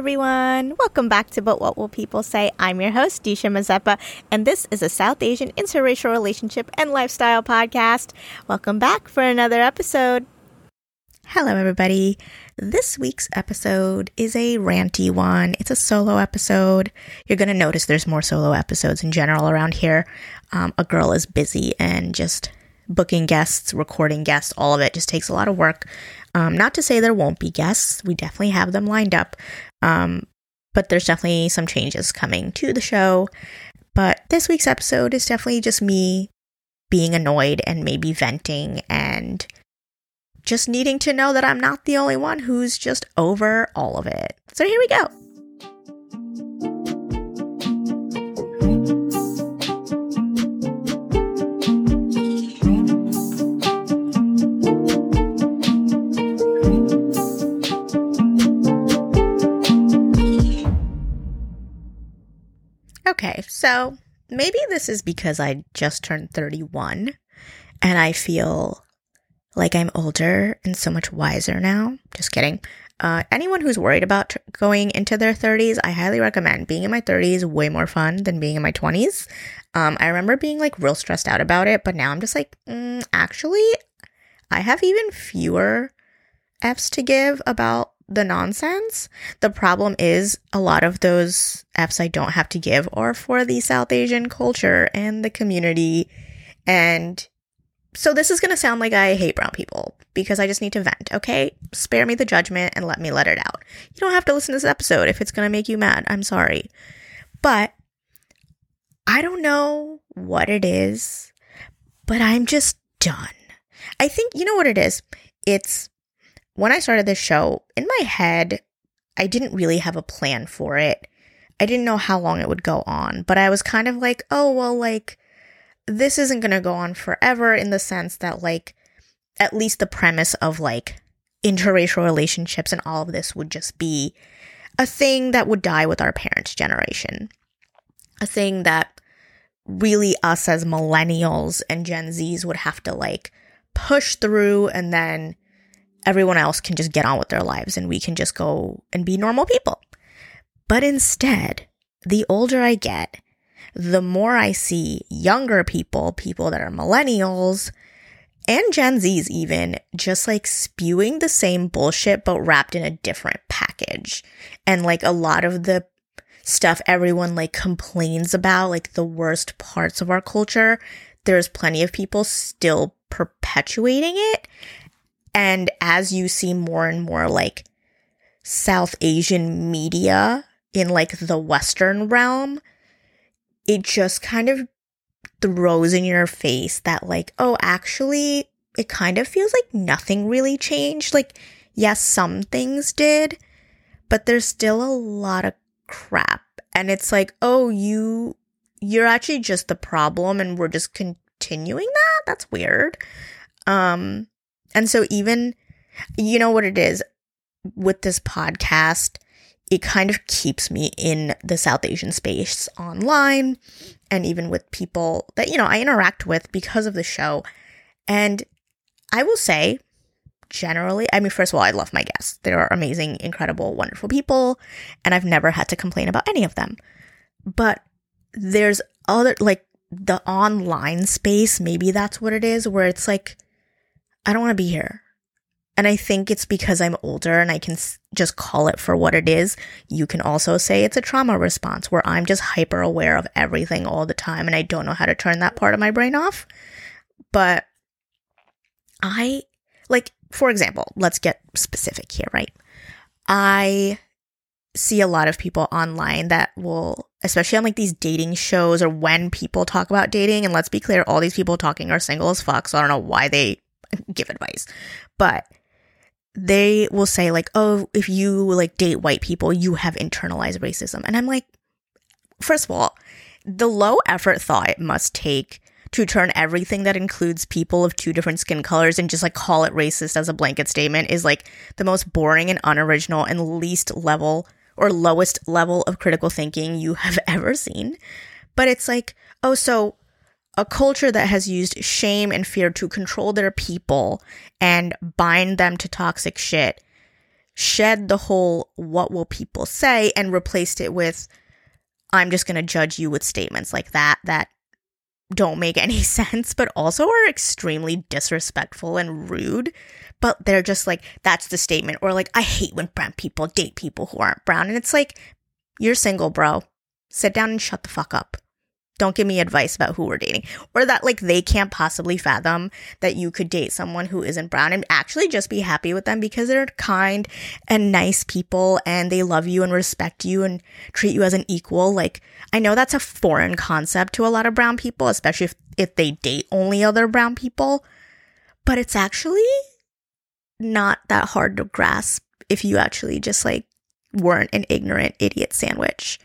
everyone. Welcome back to But What Will People Say? I'm your host, Disha Mazepa, and this is a South Asian interracial relationship and lifestyle podcast. Welcome back for another episode. Hello, everybody. This week's episode is a ranty one. It's a solo episode. You're going to notice there's more solo episodes in general around here. Um, a girl is busy and just booking guests, recording guests, all of it just takes a lot of work. Um, not to say there won't be guests, we definitely have them lined up. Um, but there's definitely some changes coming to the show. But this week's episode is definitely just me being annoyed and maybe venting and just needing to know that I'm not the only one who's just over all of it. So here we go. So maybe this is because I just turned 31 and I feel like I'm older and so much wiser now. Just kidding. Uh, anyone who's worried about t- going into their 30s, I highly recommend. Being in my 30s way more fun than being in my 20s. Um, I remember being like real stressed out about it, but now I'm just like, mm, actually, I have even fewer F's to give about the nonsense. The problem is a lot of those F's I don't have to give are for the South Asian culture and the community. And so this is going to sound like I hate brown people because I just need to vent, okay? Spare me the judgment and let me let it out. You don't have to listen to this episode if it's going to make you mad. I'm sorry. But I don't know what it is, but I'm just done. I think, you know what it is? It's when I started this show, in my head, I didn't really have a plan for it. I didn't know how long it would go on, but I was kind of like, oh, well, like, this isn't going to go on forever in the sense that, like, at least the premise of like interracial relationships and all of this would just be a thing that would die with our parents' generation. A thing that really us as millennials and Gen Zs would have to like push through and then everyone else can just get on with their lives and we can just go and be normal people. But instead, the older I get, the more I see younger people, people that are millennials, and Gen Zs even, just like spewing the same bullshit but wrapped in a different package. And like a lot of the stuff everyone like complains about, like the worst parts of our culture, there's plenty of people still perpetuating it. And as you see more and more like South Asian media in like the Western realm, it just kind of throws in your face that like, oh, actually, it kind of feels like nothing really changed. Like, yes, some things did, but there's still a lot of crap. And it's like, oh, you, you're actually just the problem and we're just continuing that? That's weird. Um, and so even, you know what it is with this podcast, it kind of keeps me in the South Asian space online and even with people that, you know, I interact with because of the show. And I will say, generally, I mean, first of all, I love my guests. They are amazing, incredible, wonderful people, and I've never had to complain about any of them. But there's other, like, the online space, maybe that's what it is, where it's like, I don't want to be here. And I think it's because I'm older and I can just call it for what it is. You can also say it's a trauma response where I'm just hyper aware of everything all the time and I don't know how to turn that part of my brain off. But I, like, for example, let's get specific here, right? I see a lot of people online that will, especially on like these dating shows or when people talk about dating, and let's be clear, all these people talking are single as fuck, so I don't know why they give advice. But they will say like, "Oh, if you like date white people, you have internalized racism." And I'm like, first of all, the low effort thought it must take to turn everything that includes people of two different skin colors and just like call it racist as a blanket statement is like the most boring and unoriginal and least level or lowest level of critical thinking you have ever seen. But it's like, oh, so a culture that has used shame and fear to control their people and bind them to toxic shit shed the whole what will people say and replaced it with I'm just going to judge you with statements like that that don't make any sense, but also are extremely disrespectful and rude. But they're just like, that's the statement. Or like, I hate when brown people date people who aren't brown. And it's like, you're single, bro. Sit down and shut the fuck up don't give me advice about who we're dating. Or that like they can't possibly fathom that you could date someone who isn't brown and actually just be happy with them because they're kind and nice people and they love you and respect you and treat you as an equal. Like i know that's a foreign concept to a lot of brown people especially if, if they date only other brown people. But it's actually not that hard to grasp if you actually just like weren't an ignorant idiot sandwich.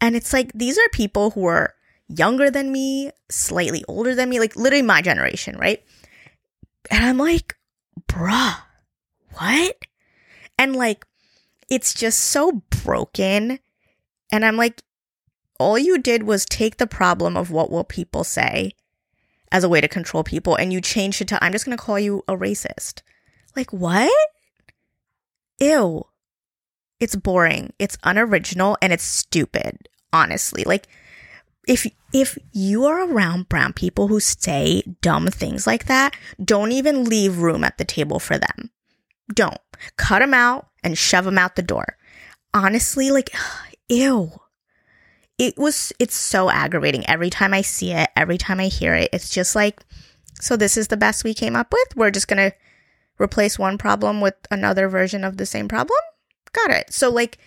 And it's like these are people who are younger than me, slightly older than me, like literally my generation, right? And I'm like, bruh, what? And like, it's just so broken. And I'm like, all you did was take the problem of what will people say as a way to control people and you changed it to, I'm just going to call you a racist. Like, what? Ew. It's boring. It's unoriginal and it's stupid, honestly. Like, if if you are around brown people who say dumb things like that, don't even leave room at the table for them. Don't. Cut them out and shove them out the door. Honestly, like ew. It was it's so aggravating every time I see it, every time I hear it. It's just like so this is the best we came up with. We're just going to replace one problem with another version of the same problem? Got it. So like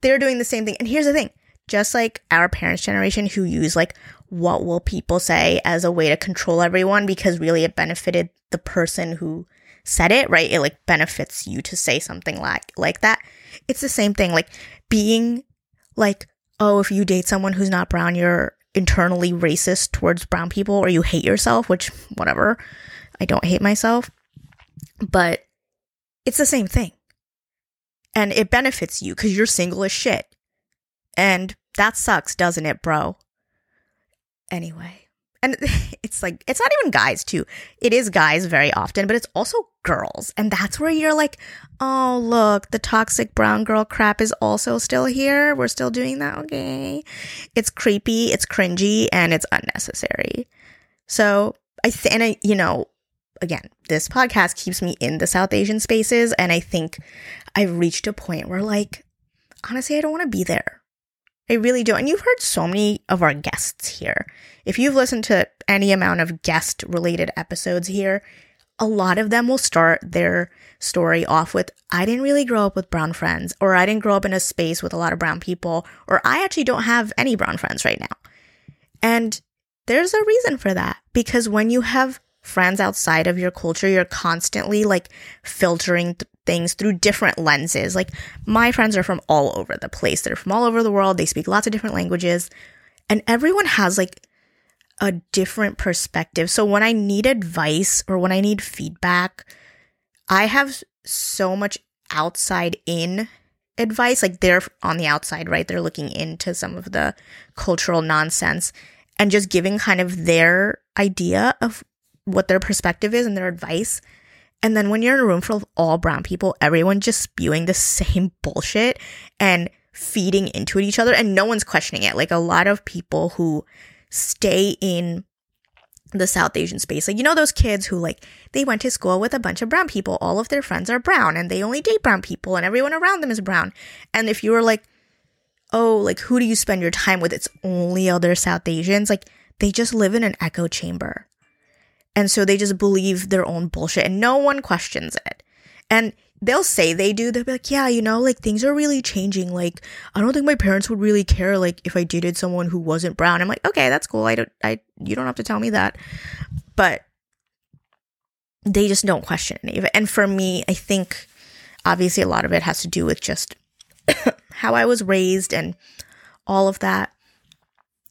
they're doing the same thing. And here's the thing just like our parents' generation who use like what will people say as a way to control everyone because really it benefited the person who said it, right? It like benefits you to say something like like that. It's the same thing like being like, oh, if you date someone who's not brown, you're internally racist towards brown people or you hate yourself, which whatever. I don't hate myself. But it's the same thing. And it benefits you cuz you're single as shit and that sucks, doesn't it, bro? Anyway. And it's like, it's not even guys, too. It is guys very often, but it's also girls. And that's where you're like, oh, look, the toxic brown girl crap is also still here. We're still doing that. Okay. It's creepy, it's cringy, and it's unnecessary. So I think, and I, you know, again, this podcast keeps me in the South Asian spaces. And I think I've reached a point where, like, honestly, I don't want to be there. I really do. And you've heard so many of our guests here. If you've listened to any amount of guest related episodes here, a lot of them will start their story off with, I didn't really grow up with brown friends, or I didn't grow up in a space with a lot of brown people, or I actually don't have any brown friends right now. And there's a reason for that because when you have friends outside of your culture, you're constantly like filtering th- things through different lenses. Like my friends are from all over the place. They're from all over the world. They speak lots of different languages and everyone has like a different perspective. So when I need advice or when I need feedback, I have so much outside in advice. Like they're on the outside, right? They're looking into some of the cultural nonsense and just giving kind of their idea of what their perspective is and their advice. And then when you're in a room full of all brown people, everyone just spewing the same bullshit and feeding into it each other and no one's questioning it. Like a lot of people who stay in the South Asian space. Like, you know, those kids who, like, they went to school with a bunch of brown people. All of their friends are brown and they only date brown people and everyone around them is brown. And if you were like, oh, like, who do you spend your time with? It's only other South Asians. Like, they just live in an echo chamber. And so they just believe their own bullshit and no one questions it. And they'll say they do. They'll be like, yeah, you know, like things are really changing. Like, I don't think my parents would really care, like, if I dated someone who wasn't brown. I'm like, okay, that's cool. I don't, I, you don't have to tell me that. But they just don't question any of it. And for me, I think obviously a lot of it has to do with just how I was raised and all of that,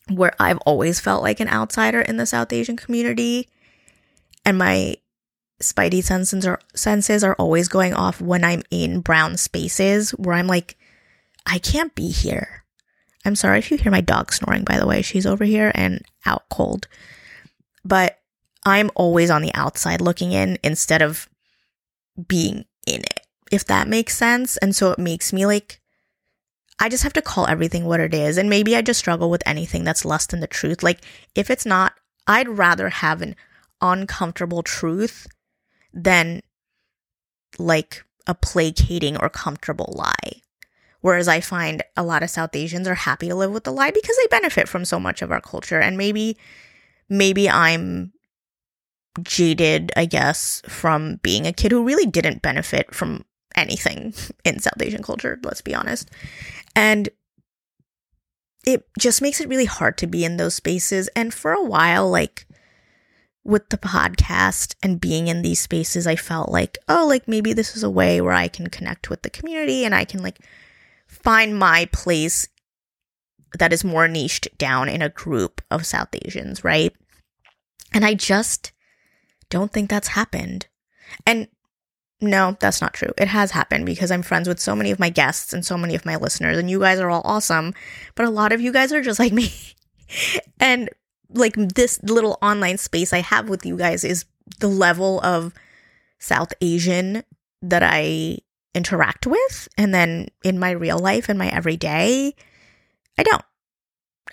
where I've always felt like an outsider in the South Asian community and my spidey senses are senses are always going off when I'm in brown spaces where I'm like, I can't be here. I'm sorry if you hear my dog snoring, by the way. She's over here and out cold. But I'm always on the outside looking in instead of being in it if that makes sense. And so it makes me like, I just have to call everything what it is. And maybe I just struggle with anything that's less than the truth. Like, if it's not, I'd rather have an uncomfortable truth than like a placating or comfortable lie. Whereas I find a lot of South Asians are happy to live with the lie because they benefit from so much of our culture. And maybe, maybe I'm jaded, I guess, from being a kid who really didn't benefit from anything in South Asian culture, let's be honest. And it just makes it really hard to be in those spaces. And for a while, like with the podcast and being in these spaces, I felt like, oh, like maybe this is a way where I can connect with the community and I can like find my place that is more niched down in a group of South Asians, right? And I just don't think that's happened. And no, that's not true. It has happened because I'm friends with so many of my guests and so many of my listeners, and you guys are all awesome. But a lot of you guys are just like me. and like this little online space I have with you guys is the level of South Asian that I interact with. And then in my real life and my everyday, I don't.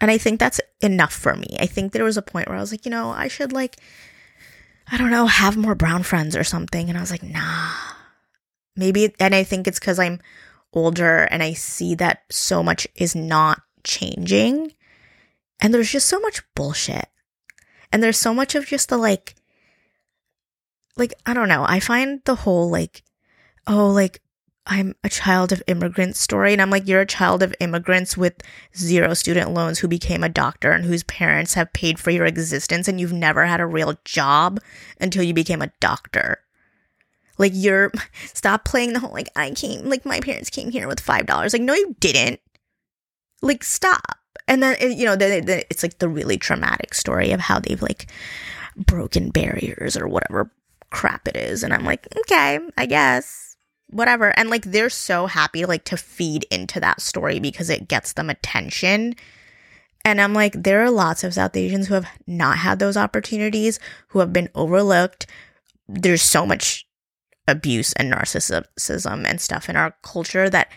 And I think that's enough for me. I think there was a point where I was like, you know, I should like I don't know, have more brown friends or something. And I was like, nah. Maybe, and I think it's because I'm older and I see that so much is not changing. And there's just so much bullshit. And there's so much of just the like, like, I don't know. I find the whole like, oh, like, I'm a child of immigrants story. And I'm like, you're a child of immigrants with zero student loans who became a doctor and whose parents have paid for your existence and you've never had a real job until you became a doctor. Like, you're, stop playing the whole, like, I came, like, my parents came here with $5. Like, no, you didn't. Like, stop. And then, you know, then, then it's like the really traumatic story of how they've, like, broken barriers or whatever crap it is. And I'm like, okay, I guess whatever. And like they're so happy like to feed into that story because it gets them attention. And I'm like, there are lots of South Asians who have not had those opportunities, who have been overlooked. There's so much abuse and narcissism and stuff in our culture that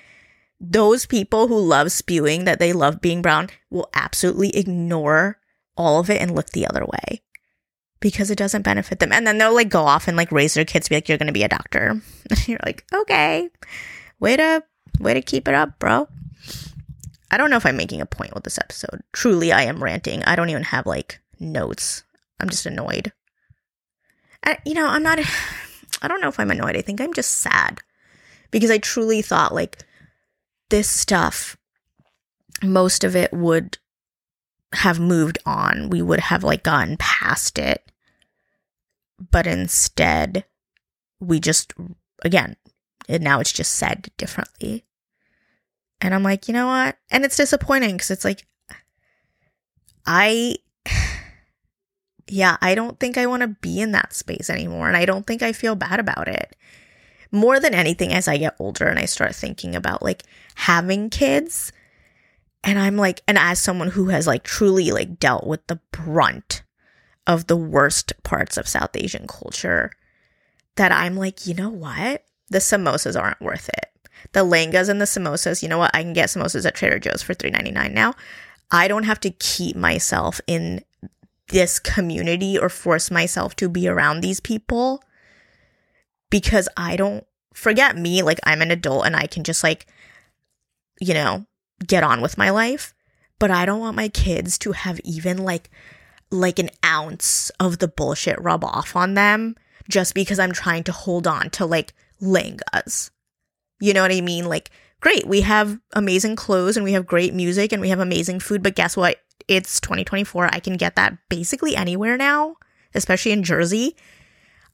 those people who love spewing that they love being brown will absolutely ignore all of it and look the other way because it doesn't benefit them. And then they'll like go off and like raise their kids, be like, you're going to be a doctor. And you're like, okay, way to, way to keep it up, bro. I don't know if I'm making a point with this episode. Truly, I am ranting. I don't even have like notes. I'm just annoyed. I, you know, I'm not, I don't know if I'm annoyed. I think I'm just sad because I truly thought like this stuff, most of it would have moved on. We would have like gotten past it. But instead we just again and now it's just said differently. And i'm like you know what? And it's disappointing because it's like i yeah i don't think i want to be in that space anymore and i don't think i feel bad about it more than anything as i get older and i start thinking about like having kids and i'm like and as someone who has like truly like dealt with the brunt of the worst parts of South Asian culture that I'm like, you know what? The samosas aren't worth it. The langas and the samosas, you know what? I can get samosas at Trader Joe's for $3.99 now. I don't have to keep myself in this community or force myself to be around these people because I don't forget me. Like, I'm an adult and I can just, like, you know, get on with my life. But I don't want my kids to have even, like, like an ounce of the bullshit rub off on them just because I'm trying to hold on to like langas. You know what I mean? Like, great, we have amazing clothes and we have great music and we have amazing food, but guess what? It's 2024. I can get that basically anywhere now, especially in Jersey.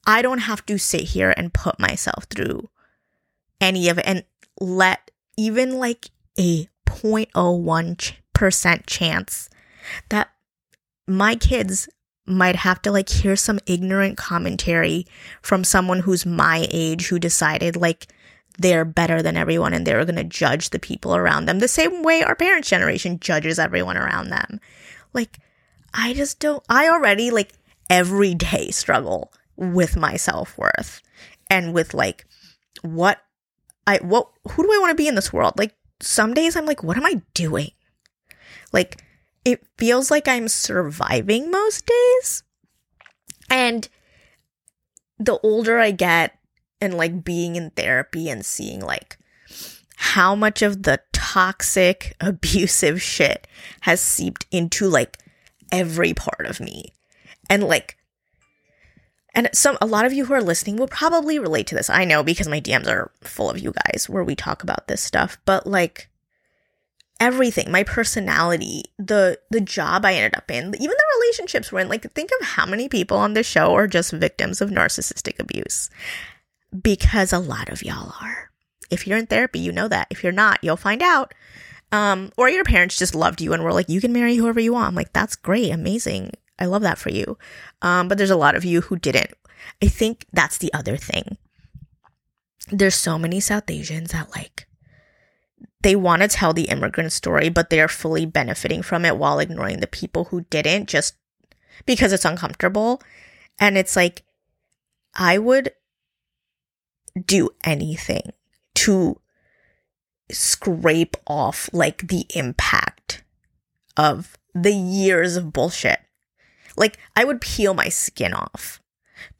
I don't have to sit here and put myself through any of it and let even like a 0.01% chance that my kids might have to like hear some ignorant commentary from someone who's my age who decided like they're better than everyone and they're going to judge the people around them the same way our parents' generation judges everyone around them. Like, I just don't, I already like every day struggle with my self worth and with like what I what who do I want to be in this world? Like some days I'm like, what am I doing? Like it feels like I'm surviving most days. And the older I get and like being in therapy and seeing like how much of the toxic, abusive shit has seeped into like every part of me. And like and some a lot of you who are listening will probably relate to this. I know because my DMs are full of you guys where we talk about this stuff, but like everything, my personality, the the job I ended up in, even the relationships we're in. Like think of how many people on this show are just victims of narcissistic abuse. Because a lot of y'all are. If you're in therapy, you know that. If you're not, you'll find out. Um, or your parents just loved you and were like, you can marry whoever you want. I'm like, that's great, amazing. I love that for you. Um, but there's a lot of you who didn't. I think that's the other thing. There's so many South Asians that like they want to tell the immigrant story, but they are fully benefiting from it while ignoring the people who didn't just because it's uncomfortable. And it's like, I would do anything to scrape off like the impact of the years of bullshit like, I would peel my skin off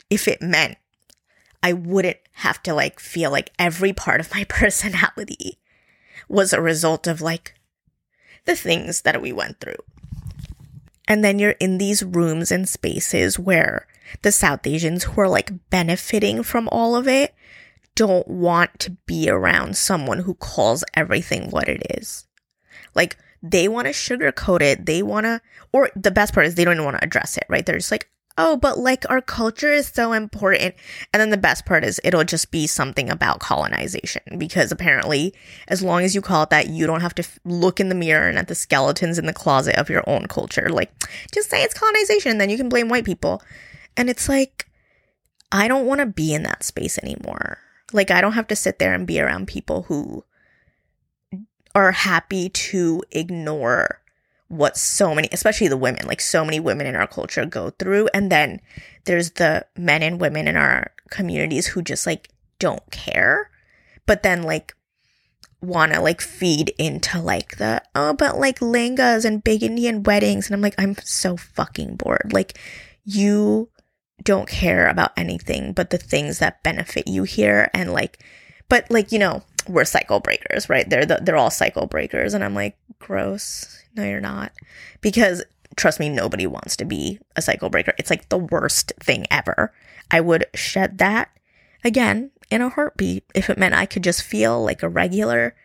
if it meant I wouldn't have to like feel like every part of my personality was a result of like the things that we went through. And then you're in these rooms and spaces where the South Asians who are like benefiting from all of it don't want to be around someone who calls everything what it is. Like, they want to sugarcoat it. They want to, or the best part is they don't even want to address it, right? They're just like, oh, but like our culture is so important. And then the best part is it'll just be something about colonization because apparently, as long as you call it that, you don't have to f- look in the mirror and at the skeletons in the closet of your own culture. Like, just say it's colonization, and then you can blame white people. And it's like, I don't want to be in that space anymore. Like, I don't have to sit there and be around people who are happy to ignore what so many, especially the women, like so many women in our culture go through. And then there's the men and women in our communities who just like don't care, but then like want to like feed into like the, oh, but like langas and big Indian weddings. And I'm like, I'm so fucking bored. Like, you don't care about anything but the things that benefit you here. And like, but like, you know, we're cycle breakers, right? They're the, they're all cycle breakers, and I'm like, gross. No, you're not, because trust me, nobody wants to be a cycle breaker. It's like the worst thing ever. I would shed that again in a heartbeat if it meant I could just feel like a regular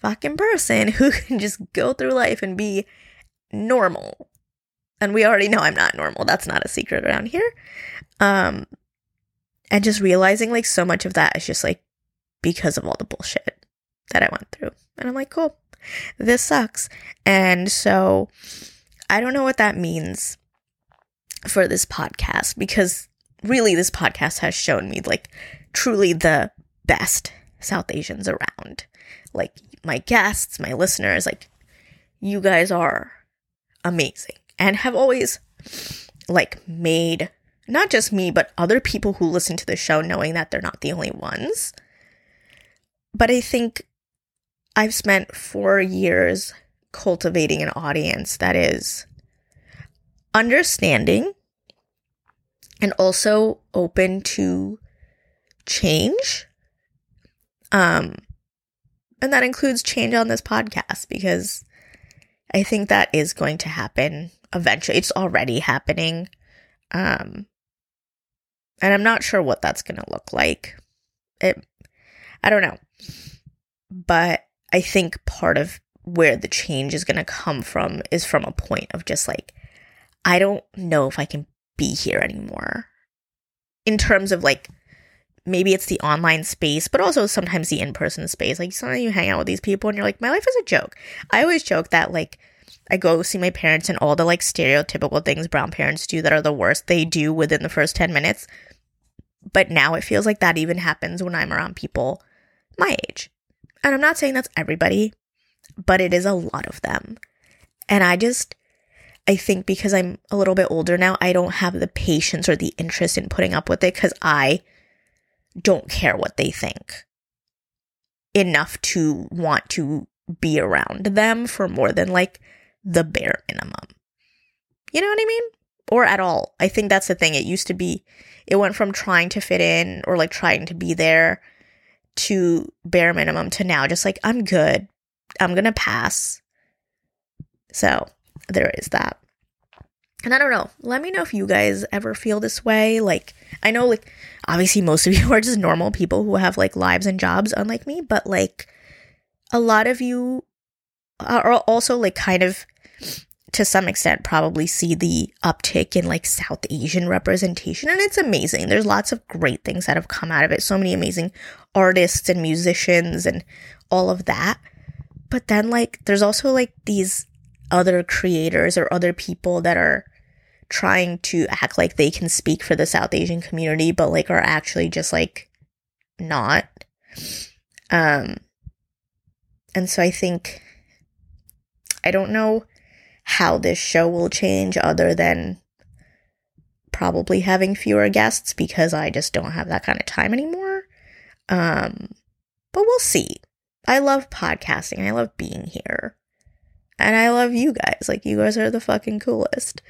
fucking person who can just go through life and be normal. And we already know I'm not normal. That's not a secret around here. Um, and just realizing like so much of that is just like because of all the bullshit that I went through. And I'm like, cool, this sucks. And so I don't know what that means for this podcast because really this podcast has shown me like truly the best South Asians around. Like my guests, my listeners, like you guys are amazing and have always like made not just me, but other people who listen to the show knowing that they're not the only ones but I think I've spent four years cultivating an audience that is understanding and also open to change. Um, and that includes change on this podcast because I think that is going to happen eventually. It's already happening. Um, and I'm not sure what that's going to look like. It, I don't know. But I think part of where the change is going to come from is from a point of just like, I don't know if I can be here anymore. In terms of like, maybe it's the online space, but also sometimes the in person space. Like, sometimes you hang out with these people and you're like, my life is a joke. I always joke that like, I go see my parents and all the like stereotypical things brown parents do that are the worst they do within the first 10 minutes. But now it feels like that even happens when I'm around people my age. And I'm not saying that's everybody, but it is a lot of them. And I just, I think because I'm a little bit older now, I don't have the patience or the interest in putting up with it because I don't care what they think. enough to want to be around them for more than like the bare minimum. You know what I mean? Or at all. I think that's the thing. It used to be, it went from trying to fit in or like trying to be there to bare minimum to now just like, I'm good. I'm going to pass. So there is that. And I don't know. Let me know if you guys ever feel this way. Like, I know, like, obviously, most of you are just normal people who have like lives and jobs, unlike me, but like, a lot of you are also like kind of to some extent probably see the uptick in like South Asian representation and it's amazing. There's lots of great things that have come out of it. So many amazing artists and musicians and all of that. But then like there's also like these other creators or other people that are trying to act like they can speak for the South Asian community, but like are actually just like not. Um, and so I think, I don't know how this show will change other than probably having fewer guests because I just don't have that kind of time anymore. Um, but we'll see. I love podcasting. I love being here. And I love you guys. Like, you guys are the fucking coolest.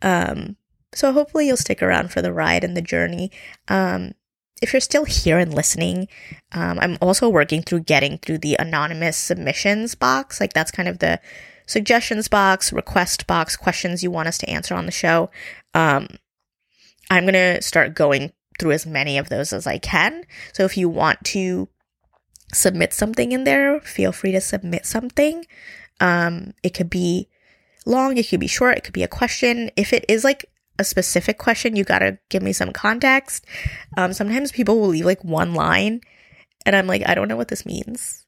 Um, so hopefully you'll stick around for the ride and the journey. Um, if you're still here and listening, um, I'm also working through getting through the anonymous submissions box. Like that's kind of the suggestions box, request box, questions you want us to answer on the show. Um, I'm going to start going through as many of those as I can. So if you want to submit something in there, feel free to submit something. Um, it could be long, it could be short, it could be a question. If it is like a specific question, you gotta give me some context. Um, sometimes people will leave like one line, and I'm like, I don't know what this means.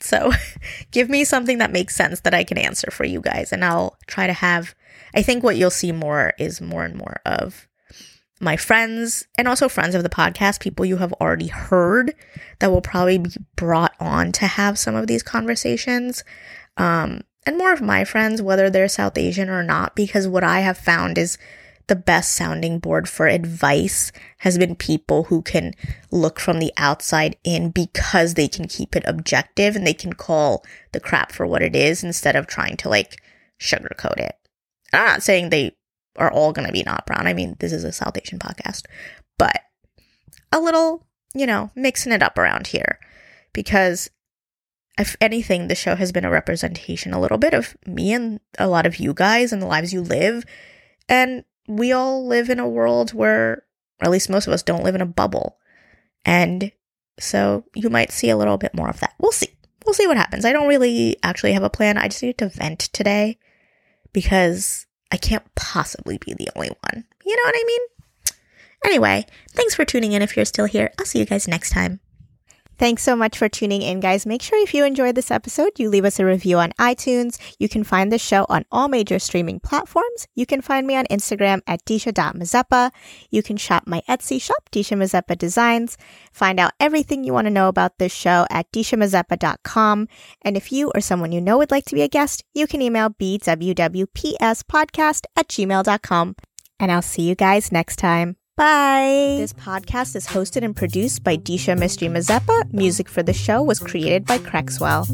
So give me something that makes sense that I can answer for you guys, and I'll try to have. I think what you'll see more is more and more of my friends and also friends of the podcast, people you have already heard that will probably be brought on to have some of these conversations. Um, and more of my friends, whether they're South Asian or not, because what I have found is the best sounding board for advice has been people who can look from the outside in because they can keep it objective and they can call the crap for what it is instead of trying to like sugarcoat it. I'm not saying they are all going to be not brown. I mean, this is a South Asian podcast, but a little, you know, mixing it up around here because if anything, the show has been a representation a little bit of me and a lot of you guys and the lives you live. And we all live in a world where, at least most of us don't live in a bubble. And so you might see a little bit more of that. We'll see. We'll see what happens. I don't really actually have a plan. I just need to vent today because I can't possibly be the only one. You know what I mean? Anyway, thanks for tuning in if you're still here. I'll see you guys next time. Thanks so much for tuning in, guys. Make sure if you enjoyed this episode, you leave us a review on iTunes. You can find the show on all major streaming platforms. You can find me on Instagram at disha.mazepa. You can shop my Etsy shop, Disha Mazepa Designs. Find out everything you want to know about this show at dishamazepa.com. And if you or someone you know would like to be a guest, you can email bwwpspodcast at gmail.com. And I'll see you guys next time. Bye. This podcast is hosted and produced by Disha Mystery Mazepa. Music for the show was created by Crexwell.